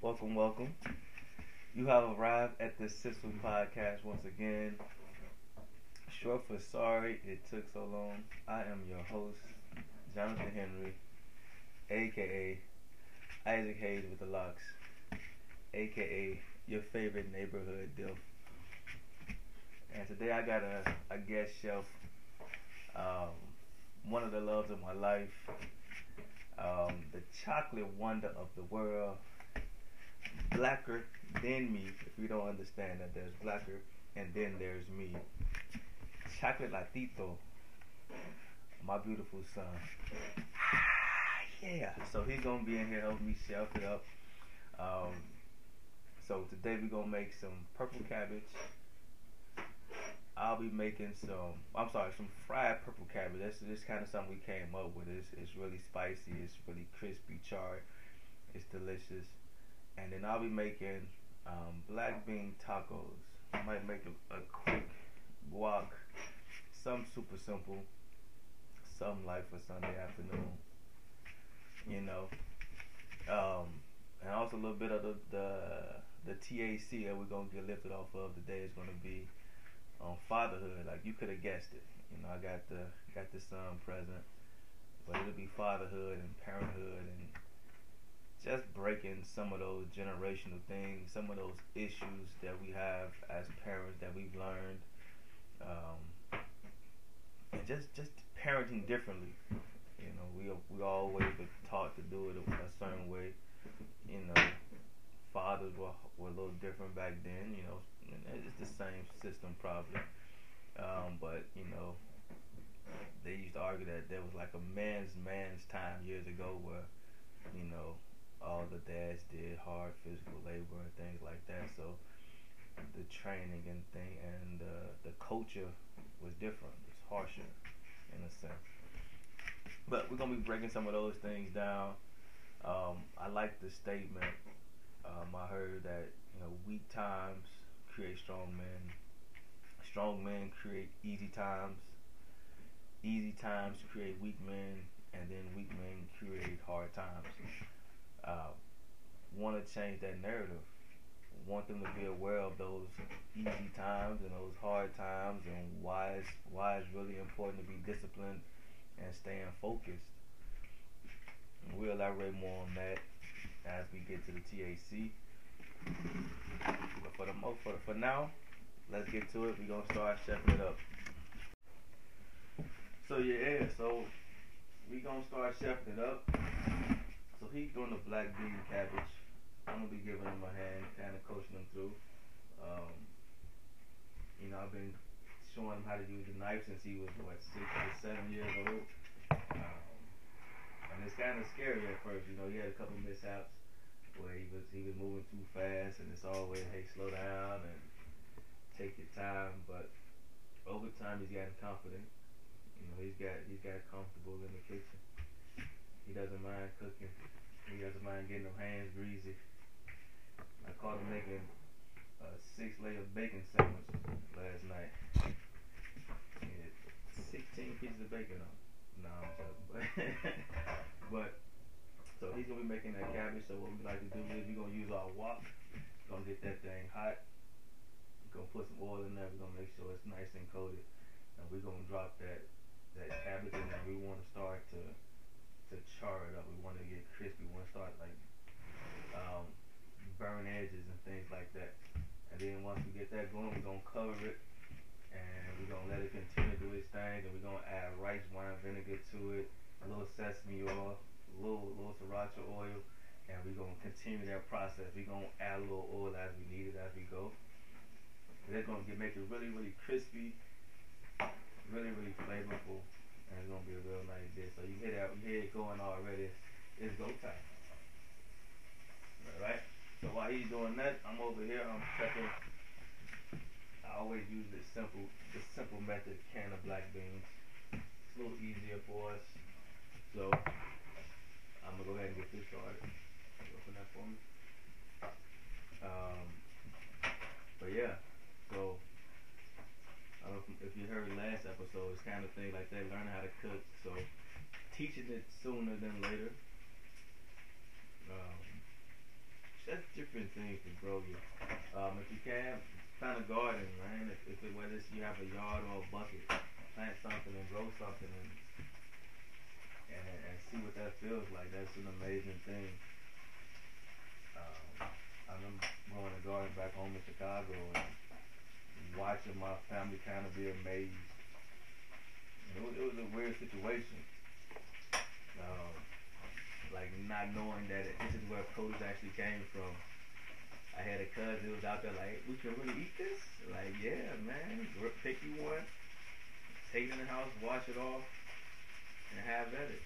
Welcome, welcome. You have arrived at the Sizzle Podcast once again. Short for sorry it took so long. I am your host, Jonathan Henry, aka Isaac Hayes with the locks, aka your favorite neighborhood dill. And today I got a, a guest shelf, um, one of the loves of my life, um, the chocolate wonder of the world, blacker than me, if you don't understand that there's blacker and then there's me. Chocolate Latito, my beautiful son. yeah, so he's gonna be in here helping me shelf it up. Um, so today we're gonna make some purple cabbage. I'll be making some. I'm sorry, some fried purple cabbage. This this kind of something we came up with. It's it's really spicy. It's really crispy, charred. It's delicious. And then I'll be making um, black bean tacos. I might make a, a quick guac. Some super simple. Some light for Sunday afternoon. You know. Um, and also a little bit of the, the the THC that we're gonna get lifted off of today is gonna be on fatherhood. Like you could have guessed it. You know, I got the got the son present, but it'll be fatherhood and parenthood and just breaking some of those generational things, some of those issues that we have as parents that we've learned, um, and just just parenting differently. You know, we we always were taught to do it a certain way. You know, fathers were were a little different back then. You know, it's the same system probably. Um, but you know, they used to argue that there was like a man's man's time years ago where, you know, all the dads did hard physical labor and things like that. So the training and thing and uh, the culture was different. It's harsher in a sense. But we're gonna be breaking some of those things down. Um, I like the statement. Um, I heard that you know weak times create strong men. Strong men create easy times. Easy times create weak men, and then weak men create hard times. Uh, want to change that narrative. Want them to be aware of those easy times and those hard times, and why it's why it's really important to be disciplined and staying focused. We'll elaborate more on that as we get to the THC. But for the for, for now, let's get to it. We're gonna start chefing it up. So yeah, so we gonna start chefing it up. So he's doing the black bean cabbage. I'm gonna be giving him a hand, kind of coaching him through. Um, you know, I've been showing him how to use the knife since he was what six or seven years old. Um, and it's kind of scary at first. You know, he had a couple mishaps where he was he was moving too fast, and it's always hey slow down and take your time. But over time, he's gotten confident. You know, he's got he's got comfortable in the kitchen. He doesn't mind cooking. He doesn't mind getting them hands greasy. I caught him making a six layer bacon sandwich last night. He had 16 pieces of bacon on. No, I'm joking, but but so he's gonna be making that cabbage. So what we like to do is we're gonna use our wok. Gonna get that thing hot. We're gonna put some oil in there. We're gonna make sure it's nice and coated, and we're gonna drop that that cabbage in there. We want to start to to char it up. We want to get crispy. We want to start like um, burn edges and things like that. And then once we get that going, we're gonna cover it and we're gonna let it continue to do its thing. And we're gonna add rice wine vinegar to it, a little sesame oil a little little sriracha oil, and we're gonna continue that process. We're gonna add a little oil as we need it as we go. They're gonna get make it really really crispy, really really flavorful, and it's gonna be a real nice dish. So you hear that, it going already. It's go time. All right. So while he's doing that, I'm over here. I'm checking. I always use this simple, this simple method can of black beans. It's a little easier for us. So I'm gonna go ahead and get this started. Open that for me. Um, but yeah, so I don't know if you heard last episode, it's kind of thing like that, learning how to cook. So teaching it sooner than later. Um, just different things to grow you. Um, if you can, plant a garden, man. If, if it, whether it's you have a yard or a bucket, plant something and grow something and, and and see what that feels like. That's an amazing thing. Um, I remember growing a garden back home in Chicago and watching my family kind of be amazed. It was, it was a weird situation. Um, like not knowing that it, this is where produce actually came from. I had a cousin who was out there like, we can really eat this? Like, yeah, man, pick you one, take it in the house, wash it off, and have at it.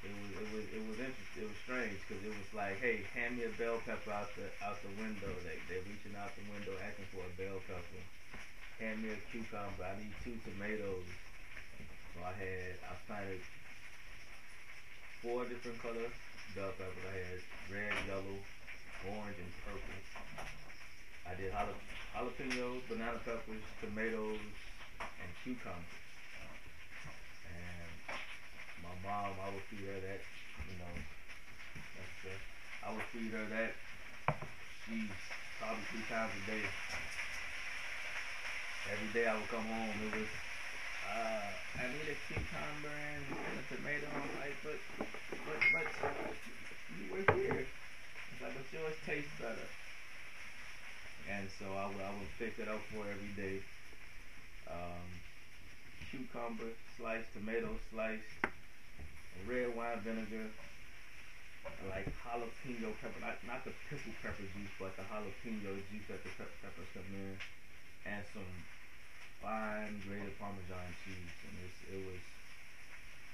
It was it was it was interesting. It was strange because it was like, hey, hand me a bell pepper out the out the window. They they're reaching out the window asking for a bell pepper. Hand me a cucumber. I need two tomatoes. So I had I planted four different color bell peppers. I had red, yellow, orange, and purple. I did jalapenos, banana peppers, tomatoes, and cucumbers. And my mom, I would feed her that, you know, that's the, I would feed her that, she's probably three times a day. Every day I would come home, it was uh, I need a cucumber and a tomato. I'm like, but, but, but, you were here. It's like, but yours tastes better. And so I would, I would pick it up for every day. Um, cucumber sliced, tomato sliced, red wine vinegar, like jalapeno pepper, not, not the pickle pepper juice, but the jalapeno juice that the pepper peppers come in, and some fine grated Parmesan cheese, and it was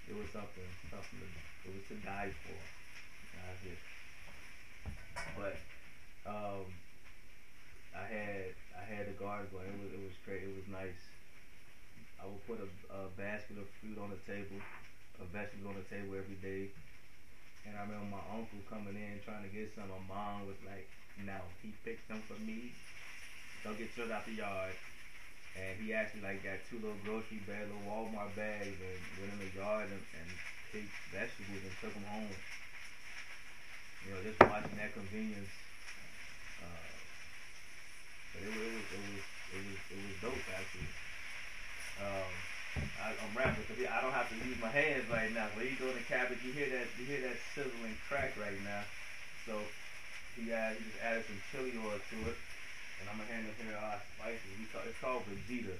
it was something something to, it was to die for. That's it. But um, I had I had the garden going. It was it was great. It was nice. I would put a, a basket of fruit on the table, a vegetable on the table every day. And I remember my uncle coming in trying to get some. My mom was like, "No, he picked them for me. Don't get yours out the yard." and he actually like got two little grocery bags, little Walmart bags, and went in the yard and, and picked vegetables and took them home. You know, just watching that convenience. Uh, but it, it was it was it was it was dope actually. Um, I, I'm rapping because I don't have to use my hands right now. When you go in the cabbage, you hear that you hear that sizzling crack right now. So he, uh, he just added some chili oil to it and I'm gonna hand it here our spices. We call, it's called Vegeta.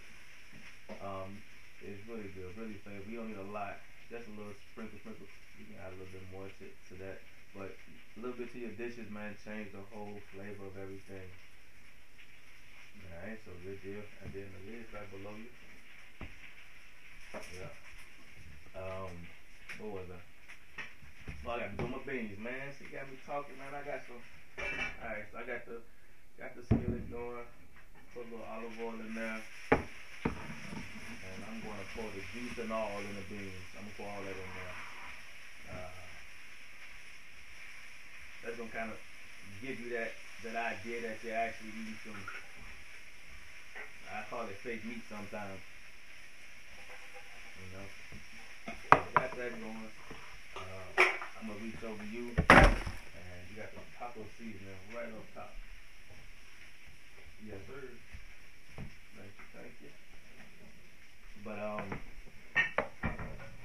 Um, it's really good, really flavor. We don't need a lot, just a little sprinkle, sprinkle. You can add a little bit more to, to that, but a little bit to your dishes, man, change the whole flavor of everything. Alright, so good deal. And then the lid's right below you. Yeah. Um, what was that? Well, I got to do my beans, man. She got me talking, man. I got some. Alright, so I got the Got the skillet going. Put a little olive oil in there. And I'm going to pour the juice and all in the beans. I'm to pour all that in there. Uh, that's to kind of give you that, that idea that you're actually eating some, I call it fake meat sometimes. You know? got that going. Uh, I'm to reach over you. And you got the taco seasoning right on top. Yes, sir. Thank you, thank you. But um,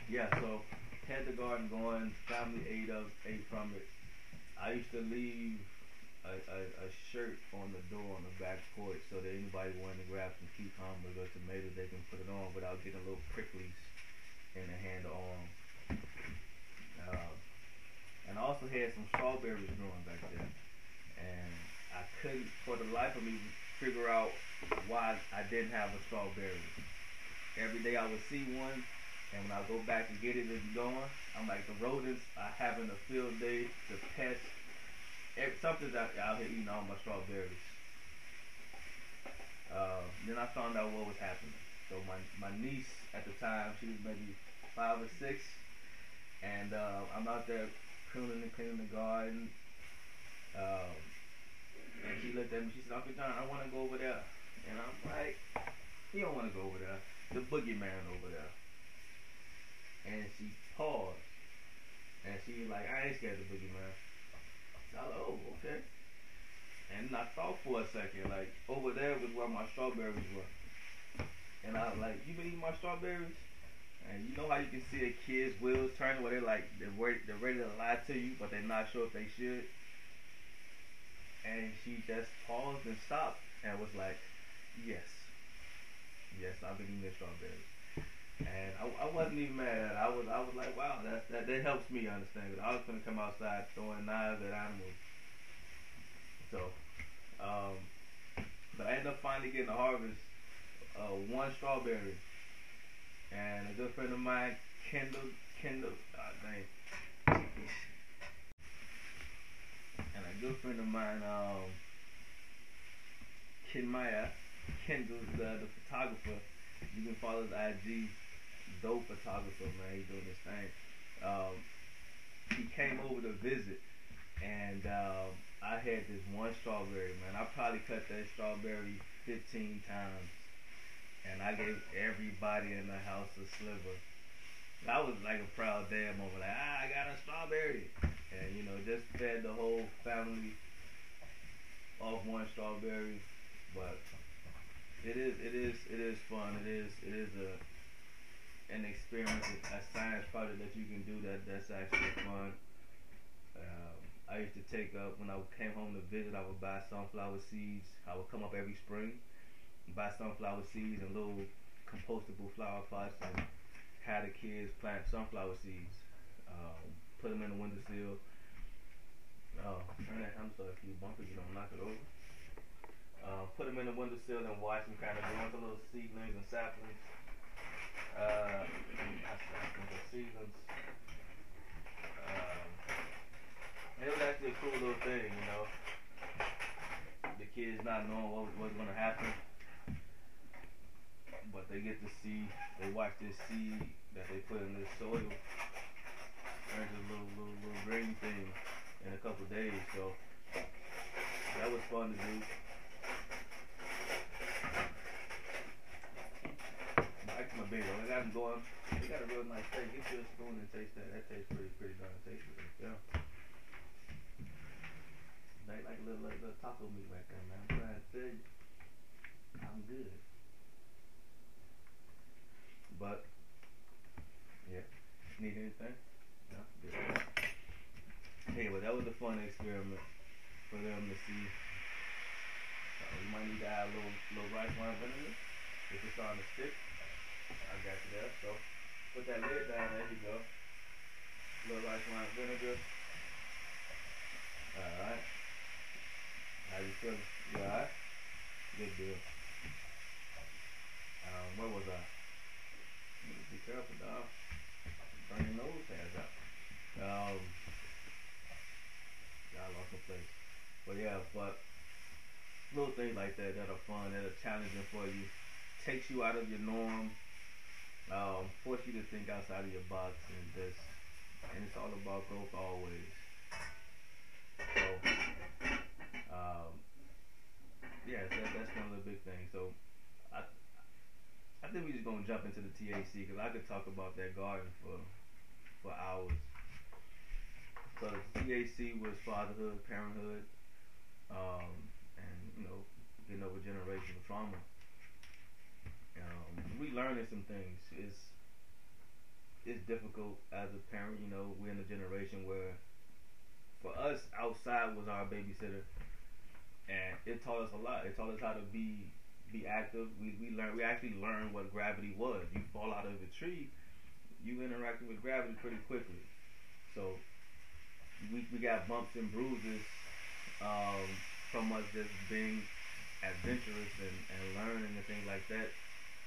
yeah. So had the garden going. Family ate up, ate from it. I used to leave a, a, a shirt on the door on the back porch so that anybody wanted to grab some cucumbers or tomatoes, they can put it on without getting a little pricklies in the hand or arm. Uh, and I also had some strawberries growing back there. And I couldn't, for the life of me, figure out why I didn't have a strawberry. Every day I would see one, and when I go back to get it, it's gone. I'm like, the rodents are having a field day, the pests, something's out, out here eating all my strawberries. Uh, then I found out what was happening. So my, my niece at the time, she was maybe five or six, and uh, I'm out there pruning and cleaning the garden. Um, and she looked at me, she said, Uncle John, I want to go over there. And I'm like, you don't want to go over there. The boogeyman over there. And she paused. And she was like, I ain't scared of the boogeyman. So I was like, and I thought for a second, like over there was where my strawberries were, and I was like, you been eating my strawberries? And you know how you can see a kid's wheels turning where they're like they're ready, they're ready to lie to you, but they're not sure if they should. And she just paused and stopped and was like, yes, yes, I've been eating the strawberries. And I, I wasn't even mad. I was I was like, wow, that that, that helps me understand. Because I was gonna come outside throwing knives at animals. So, um, but I ended up finally getting a harvest, uh, one strawberry, and a good friend of mine, Kendall, Kendall, uh, dang, and a good friend of mine, um, Ken Maya, Kendall's the, the photographer. You can follow his IG dope photographer, man. He's doing his thing. Um, he came over to visit, and um, I had this one strawberry, man. I probably cut that strawberry 15 times, and I gave everybody in the house a sliver. That was like a proud dad moment. Like, ah, I got a strawberry, and you know, just fed the whole family off one strawberry. But it is, it is, it is fun. It is, it is a an experience, a science project that you can do that that's actually fun. Um, I used to take up when I came home to visit. I would buy sunflower seeds. I would come up every spring, buy sunflower seeds and little compostable flower pots, and have the kids plant sunflower seeds. Um, put them in the windowsill. Oh, turn that. Sorry if you bump it, you don't knock it over. Uh, put them in the windowsill and watch them kind of grow into little seedlings and saplings uh, seasons. Um, it was actually a cool little thing, you know. The kids not knowing what was going to happen, but they get to see, they watch this seed that they put in this soil turn a little, little, little green thing in a couple days. So that was fun to do. big one. They got them going. They got a real nice taste. Get you a spoon and taste that. That tastes pretty, pretty darn tasty. Yeah. They like a little, like little taco meat right there, man. I'm trying to tell you, I'm good. But yeah, need anything? No, good. Anyway, that was a fun experiment for them to see. Uh, we might need to add a little, little rice wine vinegar if it's starting to stick. I got you there. So put that lid down. There you go. A little rice wine vinegar. All right. How you feeling? You all right? Good deal. Um, where was I? Be careful, dog. Burn your nose hairs out. Um, I lost my place. But yeah, but that are fun, that are challenging for you, takes you out of your norm, um, force you to think outside of your box and this, and it's all about growth always. So, um, yeah, that, that's one of the big things. So, I, I think we're just gonna jump into the THC because I could talk about that garden for for hours. So THC was fatherhood, parenthood, um, and you know, getting over generational trauma um, we learning some things. It's it's difficult as a parent. You know, we're in a generation where, for us, outside was our babysitter, and it taught us a lot. It taught us how to be be active. We we learned we actually learned what gravity was. You fall out of a tree, you interacting with gravity pretty quickly. So we we got bumps and bruises um, from us just being adventurous and, and learning and things like that.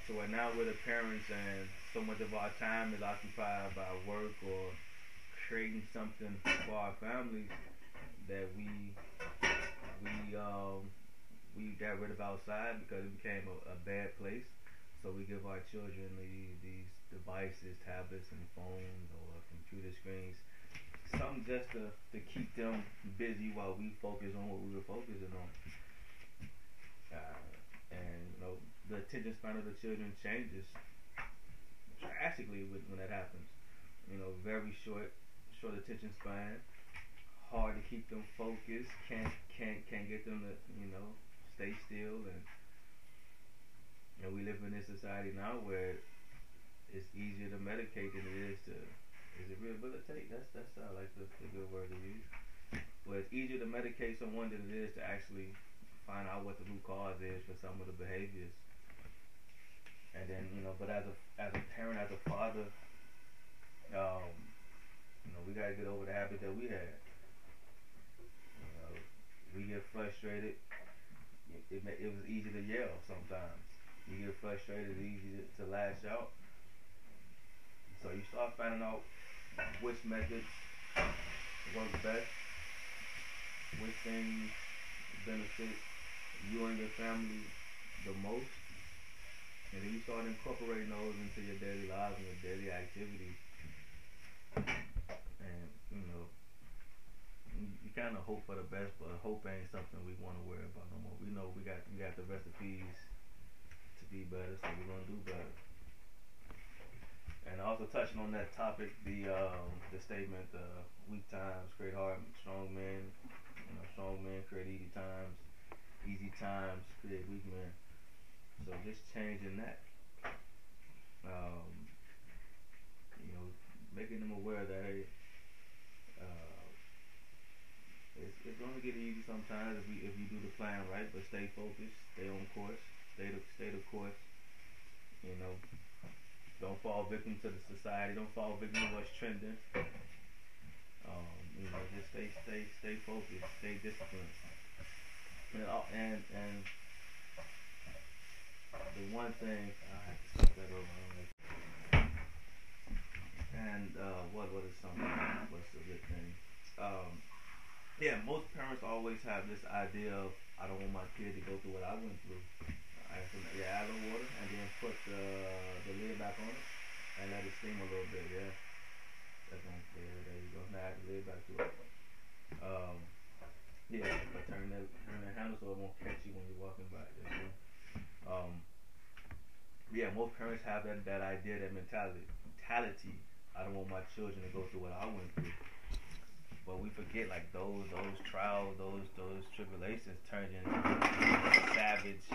So we're now with the parents and so much of our time is occupied by work or creating something for our families that we we um we got rid of outside because it became a, a bad place. So we give our children these, these devices, tablets and phones or computer screens, something just to, to keep them busy while we focus on what we were focusing on. And you know the attention span of the children changes drastically when that happens. You know, very short, short attention span, hard to keep them focused. Can't can't can't get them to you know stay still and you know we live in this society now where it's easier to medicate than it is to is it rehabilitate? That's that's uh, like the, the good word to use. Well, it's easier to medicate someone than it is to actually find out what the root cause is for some of the behaviors. And then you know, but as a as a parent, as a father, um, you know, we gotta get over the habit that we had. You know, we get frustrated. It, it, it was easy to yell sometimes. You get frustrated, easy to, to lash out. So you start finding out which methods work best, which things benefit you and your family the most, and then you start incorporating those into your daily lives and your daily activities. And you know, you, kind of hope for the best, but hope ain't something we want to worry about no more. We know we got we got the recipes to be better, so we're gonna do better. And also touching on that topic, the um, the statement, uh, weak times create hard, strong men. You know, strong men create easy times, easy times create weak men. So just changing that. Um, you know, making them aware that hey, uh, it's, it's going to get easy sometimes if you if you do the plan right, but stay focused, stay on course, stay the stay the course. You know, don't fall victim to the society. Don't fall victim to what's trending. Um, you know, just stay, stay, stay focused, stay disciplined. And and, the one thing I have to that over. And uh, what what is something? What's the good thing? Um, yeah, most parents always have this idea of I don't want my kid to go through what I went through. Add some, yeah, add a little water and then put the, the lid back on it and let it steam a little bit, yeah. That's going yeah, there you go. Now add the lid back to it. Um, yeah, but turn that turn that handle so it won't catch you when you're walking by. Yeah, um, yeah, most parents have that, that idea, that mentality. Mentality. I don't want my children to go through what I went through. But we forget like those those trials, those those tribulations turned into savage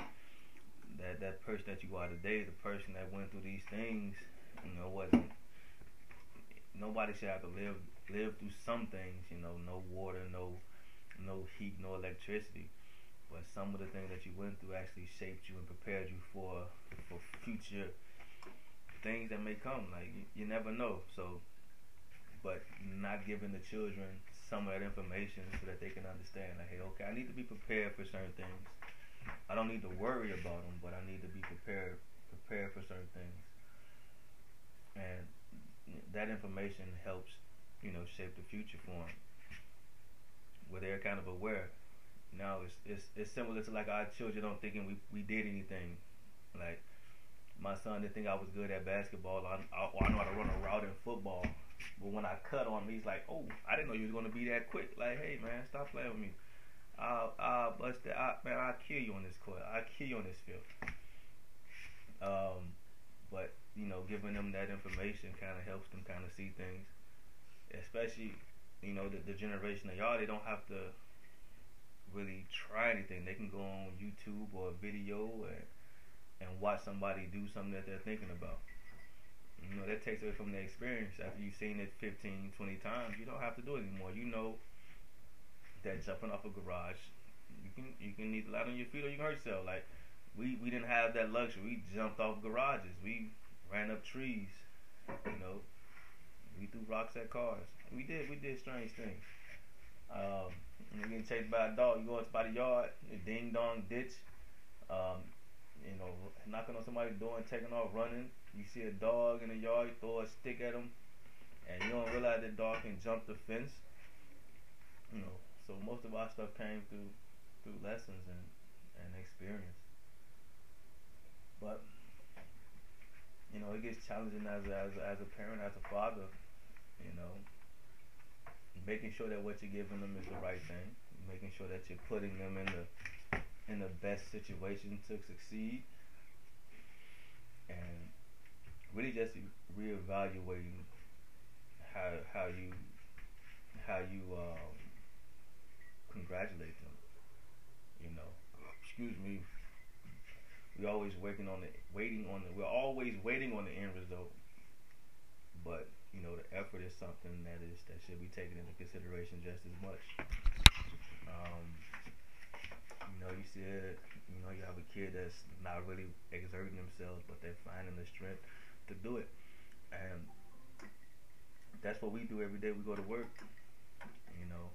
that that person that you are today, the person that went through these things, you know, wasn't nobody should have to live live through some things, you know, no water, no no heat, no electricity. But some of the things that you went through actually shaped you and prepared you for for future things that may come. Like you, you never know. So but not giving the children some of that information so that they can understand like, hey, okay, I need to be prepared for certain things I don't need to worry about them, but I need to be prepared prepared for certain things. And that information helps, you know, shape the future for them. Where they're kind of aware. Now it's it's it's similar to like our children don't thinking we we did anything. Like my son didn't think I was good at basketball. I, I, I know how to run a route in football. But when I cut on him, he's like, "Oh, I didn't know you was gonna be that quick." Like, hey man, stop playing with me. I'll, I'll bust it. I, man, I'll kill you on this court. I'll kill you on this field. Um, but you know, giving them that information kind of helps them kind of see things. Especially, you know, the, the generation of y'all, they don't have to really try anything. They can go on YouTube or a video and and watch somebody do something that they're thinking about. You know, that takes away from the experience. After you've seen it 15, 20 times, you don't have to do it anymore. You know that jumping off a garage, you can you can either land on your feet or you can hurt yourself. Like we we didn't have that luxury. We jumped off garages. We ran up trees. You know, we threw rocks at cars. We did we did strange things. Um, getting chased by a dog. You go into by the yard, ding dong ditch. Um, you know, knocking on somebody's door and taking off running. You see a dog in the yard, you throw a stick at him, and you don't realize the dog can jump the fence. You know, so most of our stuff came through through lessons and, and experience. But you know, it gets challenging as as as a parent, as a father. You know, making sure that what you're giving them is the right thing, making sure that you're putting them in the in the best situation to succeed, and really just reevaluating how how you how you um, congratulate them. You know, excuse me. We're always waiting on the waiting on the we're always waiting on the end result. But you know, the effort is something that is that should be taken into consideration just as much. Um, you know, you said you know you have a kid that's not really exerting themselves, but they're finding the strength to do it, and that's what we do every day. We go to work. You know,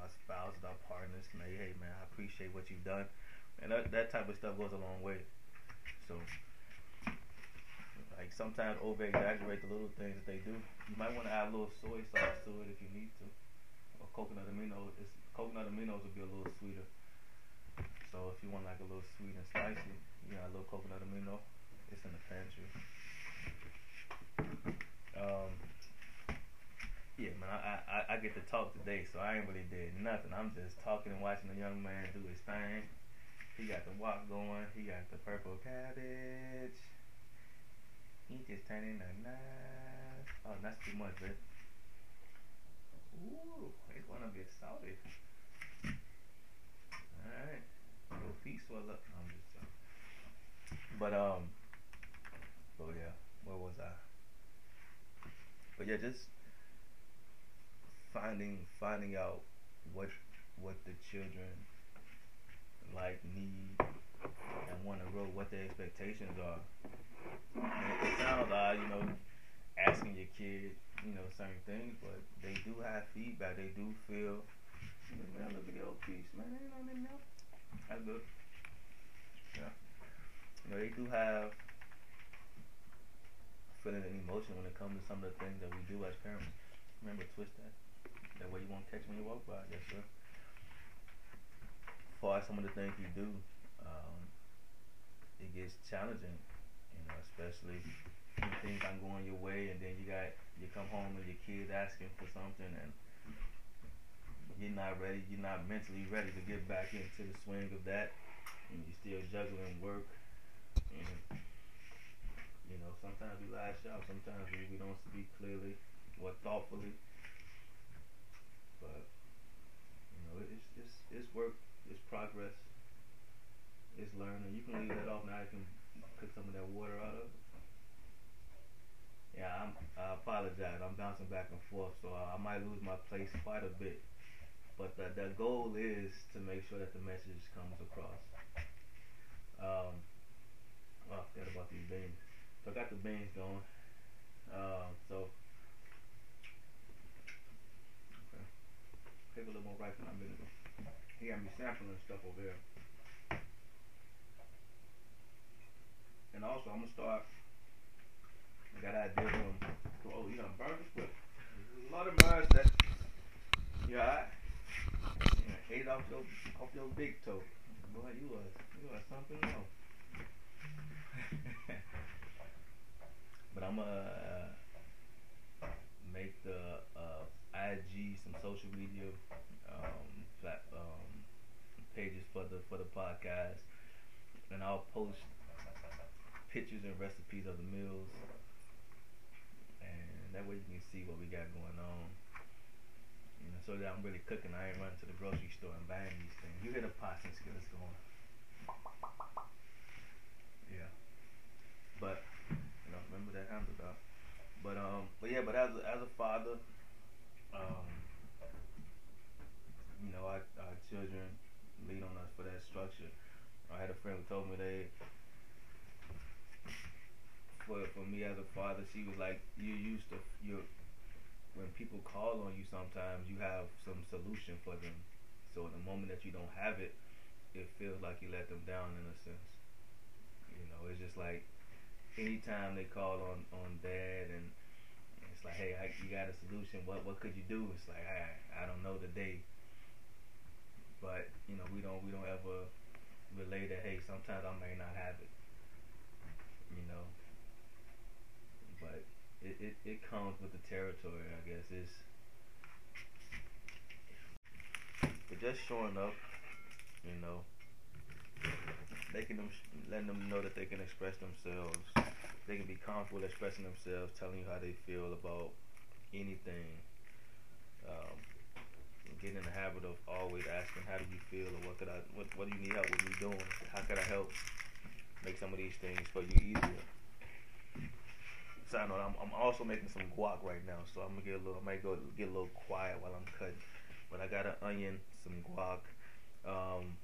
our spouses, our partners, man, hey man, I appreciate what you've done and that, that type of stuff goes a long way. So, like sometimes over exaggerate the little things that they do. You might want to add a little soy sauce to it if you need to, or coconut aminos. It's, coconut aminos would be a little sweeter. So if you want like a little sweet and spicy, you got a little coconut amino. It's in the pantry. Um, yeah, man, I, I I get to talk today, so I ain't really did nothing. I'm just talking and watching a young man do his thing. He got the wok going. He got the purple cabbage. He just turning a nice. Oh, that's too much, babe. Ooh, it's gonna get salty. Alright. Your feet swell up. I'm just. But, um, oh yeah, where was I? But yeah, just finding finding out what what the children like need and want to grow what their expectations are. It, sounds odd, you know, asking your kid, you know, certain things, but they do have feedback. They do feel, man, look at the old piece, man, ain't nothing in. That's good. Yeah. You know, they do have feeling and emotion when it comes to some of the things that we do as parents. Remember, twist that. That way you won't catch when you walk by. Yes, sir As far as some of the things you do, um, it gets challenging, you especially when things aren't going your way and then you got you come home and your kids asking for something and you're not ready, you're not mentally ready to get back into the swing of that and you're still juggling work and you know, sometimes we lash out, sometimes we, we don't speak clearly or thoughtfully. But you know, it's it's it's work it's progress. It's learning. You can leave that off now. I can cook some of that water out of it. Yeah, I'm, I apologize. I'm bouncing back and forth, so I, I might lose my place quite a bit. But the, the goal is to make sure that the message comes across. Um, oh, I forgot about these beans. So I got the beans going. Um, so okay, take a little more rice than I'm gonna he got me sampling stuff over there. And also, I'm gonna start. I got an idea from. Oh, you done burned split. There's a lot of mines that. You alright? You ate off your off your big toe. Boy, you was you was something else. but I'm gonna uh, make the uh, IG some social media um, plat, um, pages for the for the podcast, and I'll post pictures and recipes of the meals, and that way you can see what we got going on. You know, so that I'm really cooking. I ain't running to the grocery store and buying these things. You hear the pots and skillets going. Yeah. But you know, remember that handle dog. But um, but yeah, but as a, as a father, um, you know, our, our children lean on us for that structure. I had a friend who told me they, for for me as a father, she was like, you used to you when people call on you, sometimes you have some solution for them. So the moment that you don't have it, it feels like you let them down in a sense. You know, it's just like anytime they call on on dad and it's like, hey, I, you got a solution. What what could you do? It's like, I I don't know today but you know we don't we don't ever relay that hey sometimes I may not have it you know but it, it, it comes with the territory I guess it's but just showing up you know making them letting them know that they can express themselves they can be comfortable expressing themselves telling you how they feel about anything um, getting in the habit of always asking, "How do you feel?" or "What could I? What What do you need help with me doing? How could I help make some of these things for you easier?" Side note: I'm, I'm also making some guac right now, so I'm gonna get a little. I might go get a little quiet while I'm cutting. But I got an onion, some guac. Um,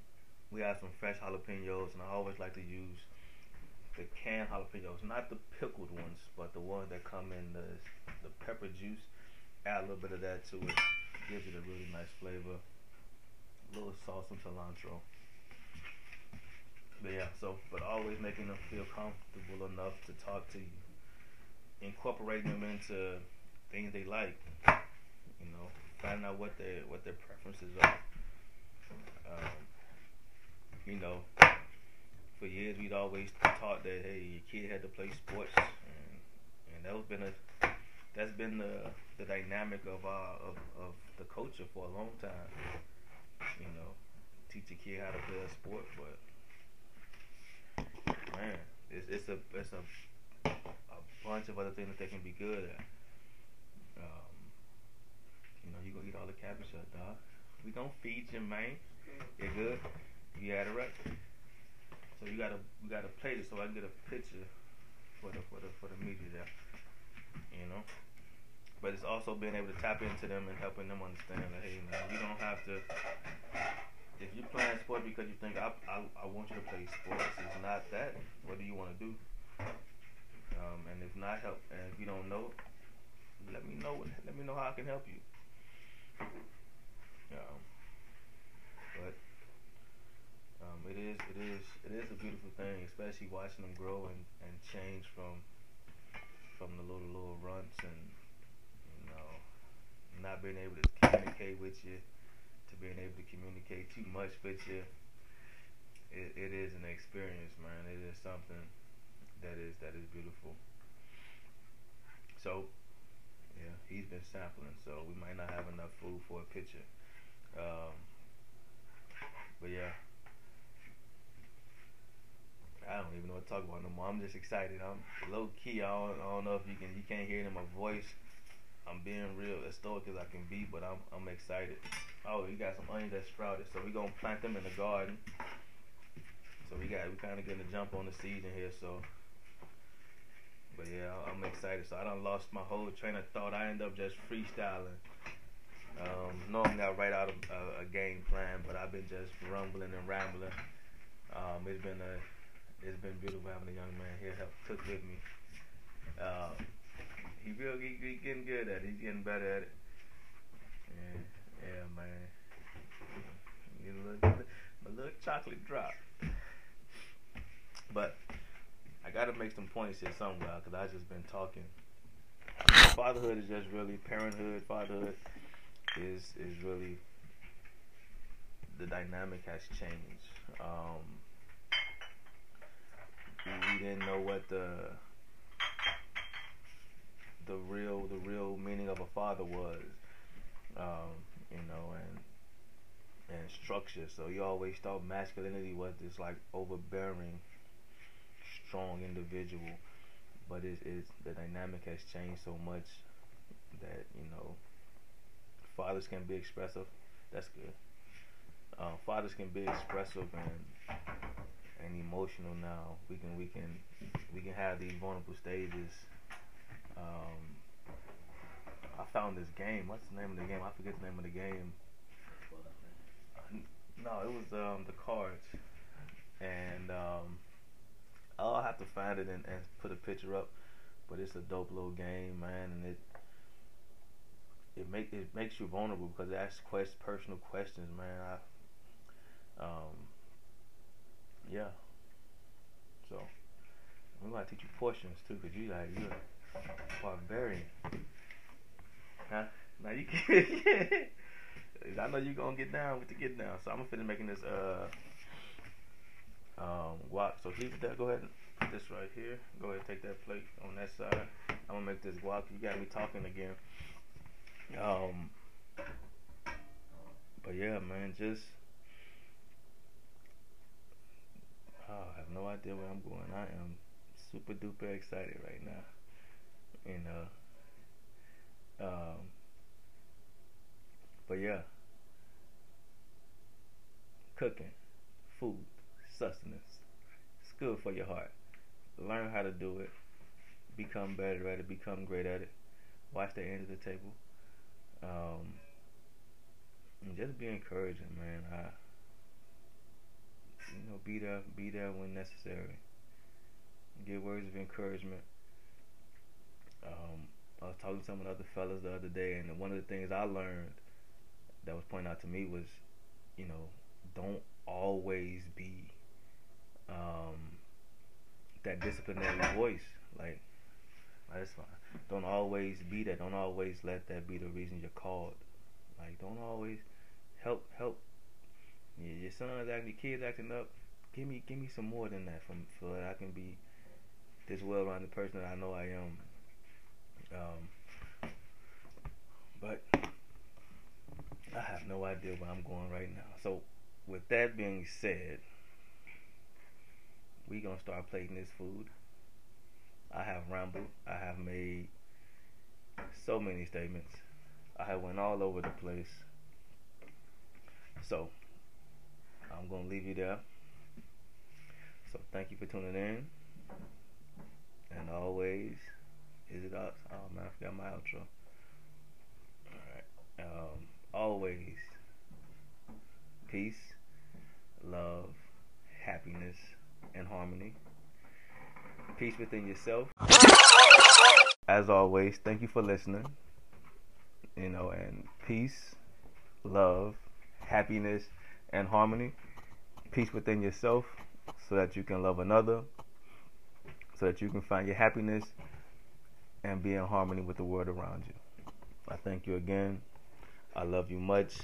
we have some fresh jalapenos, and I always like to use the canned jalapenos, not the pickled ones, but the ones that come in the the pepper juice. Add a little bit of that to it, gives it a really nice flavor. A little sauce and cilantro. But yeah, so but always making them feel comfortable enough to talk to you, incorporating them into things they like. You know, finding out what their what their preferences are. Um, you know, for years we'd always taught that hey, your kid had to play sports, and, and that was been a that's been the the dynamic of uh of, of the culture for a long time. You know, teach a kid how to play a sport, but man, it's it's a it's a bunch of other things that they can be good at. Um, you know, you gonna eat all the cabbage up, dog. We gonna feed you, man. You good? You had it right. So you gotta we gotta play this so I can get a picture for the for the for the media there. You know? But it's also being able to tap into them and helping them understand that hey man, you don't have to if you're playing sports because you think I, I, I want you to play sports, it's not that. What do you want to do? Um, and if not help, and if you don't know, let me know. Let me know how I can help you. Um, but um, it is it is it is a beautiful thing, especially watching them grow and, and change from from the little little runts and you know not being able to communicate with you to being able to communicate too much with you. It, it is an experience, man. It is something that is that is beautiful. So yeah, he's been sampling, so we might not have enough food for a picture. Um, but yeah. I don't even know what to talk about no more. I'm just excited. I'm low key. I don't, I don't know if you can you can't hear it in my voice. I'm being real as stoic as I can be, but I'm I'm excited. Oh, we got some onions that sprouted, so we're gonna plant them in the garden. So we got we kind of getting a jump on the season here. So, but yeah, I'm excited. So I done lost my whole train of thought. I end up just freestyling. Um, normally I write out a, a, game plan, but I've been just rumbling and rambling. Um, it's been a it's been beautiful having a young man here help cook with me. Uh, he real he, he getting good at it. He's getting better at it. Yeah, yeah, man. Get a little, a little chocolate drop. But I gotta make some points here somewhere because I just been talking. Fatherhood is just really parenthood. Fatherhood is is really the dynamic has changed. Um, we didn't know what the the real the real meaning of a father was, um, you know, and and structure. So you always thought masculinity was this like overbearing, strong individual, but it is the dynamic has changed so much that you know fathers can be expressive. That's good. Uh, fathers can be expressive and and emotional now. We can we can we can have these vulnerable stages. Um, I found this game. What's the name of the game? I forget the name of the game. No, it was um, the cards, and um, I'll have to find it and, and put a picture up. But it's a dope little game, man, and it it make it makes you vulnerable because it asks quest personal questions, man. I um yeah. So we're gonna teach you portions too, cause you like you're a barbarian. Huh? Now you can I know you're gonna get down with the get down, so I'm gonna finish making this uh um. So keep that. Go ahead and put this right here. Go ahead and take that plate on that side. I'm gonna make this guac. You got me talking again. Um, but yeah, man, just I have no idea where I'm going. I am super duper excited right now. You know. Um, but yeah, cooking, food, sustenance. It's good for your heart. Learn how to do it. Become better at it. Become great at it. Watch the end of the table. Um, and just be encouraging, man. I, you know, be there, be there when necessary. Give words of encouragement. Um, I was talking to some of the other fellas the other day, and one of the things I learned that was pointed out to me was, you know, don't always be um, that disciplinary voice. Like, that's fine. Don't always be that. Don't always let that be the reason you're called. Like, don't always help help. Your son's acting, your kids acting up. Give me give me some more than that, from so that I can be this well-rounded person that I know I am. Um, but I have no idea where I'm going right now. So, with that being said, we gonna start plating this food. I have rambled. I have made so many statements. I have went all over the place. So, I'm gonna leave you there. So, thank you for tuning in. And always, is it us? Oh man, I forgot my outro. Alright. Um, always, peace, love, happiness, and harmony. Peace within yourself. As always, thank you for listening. You know, and peace, love, happiness, and harmony. Peace within yourself so that you can love another so that you can find your happiness and be in harmony with the world around you. I thank you again. I love you much.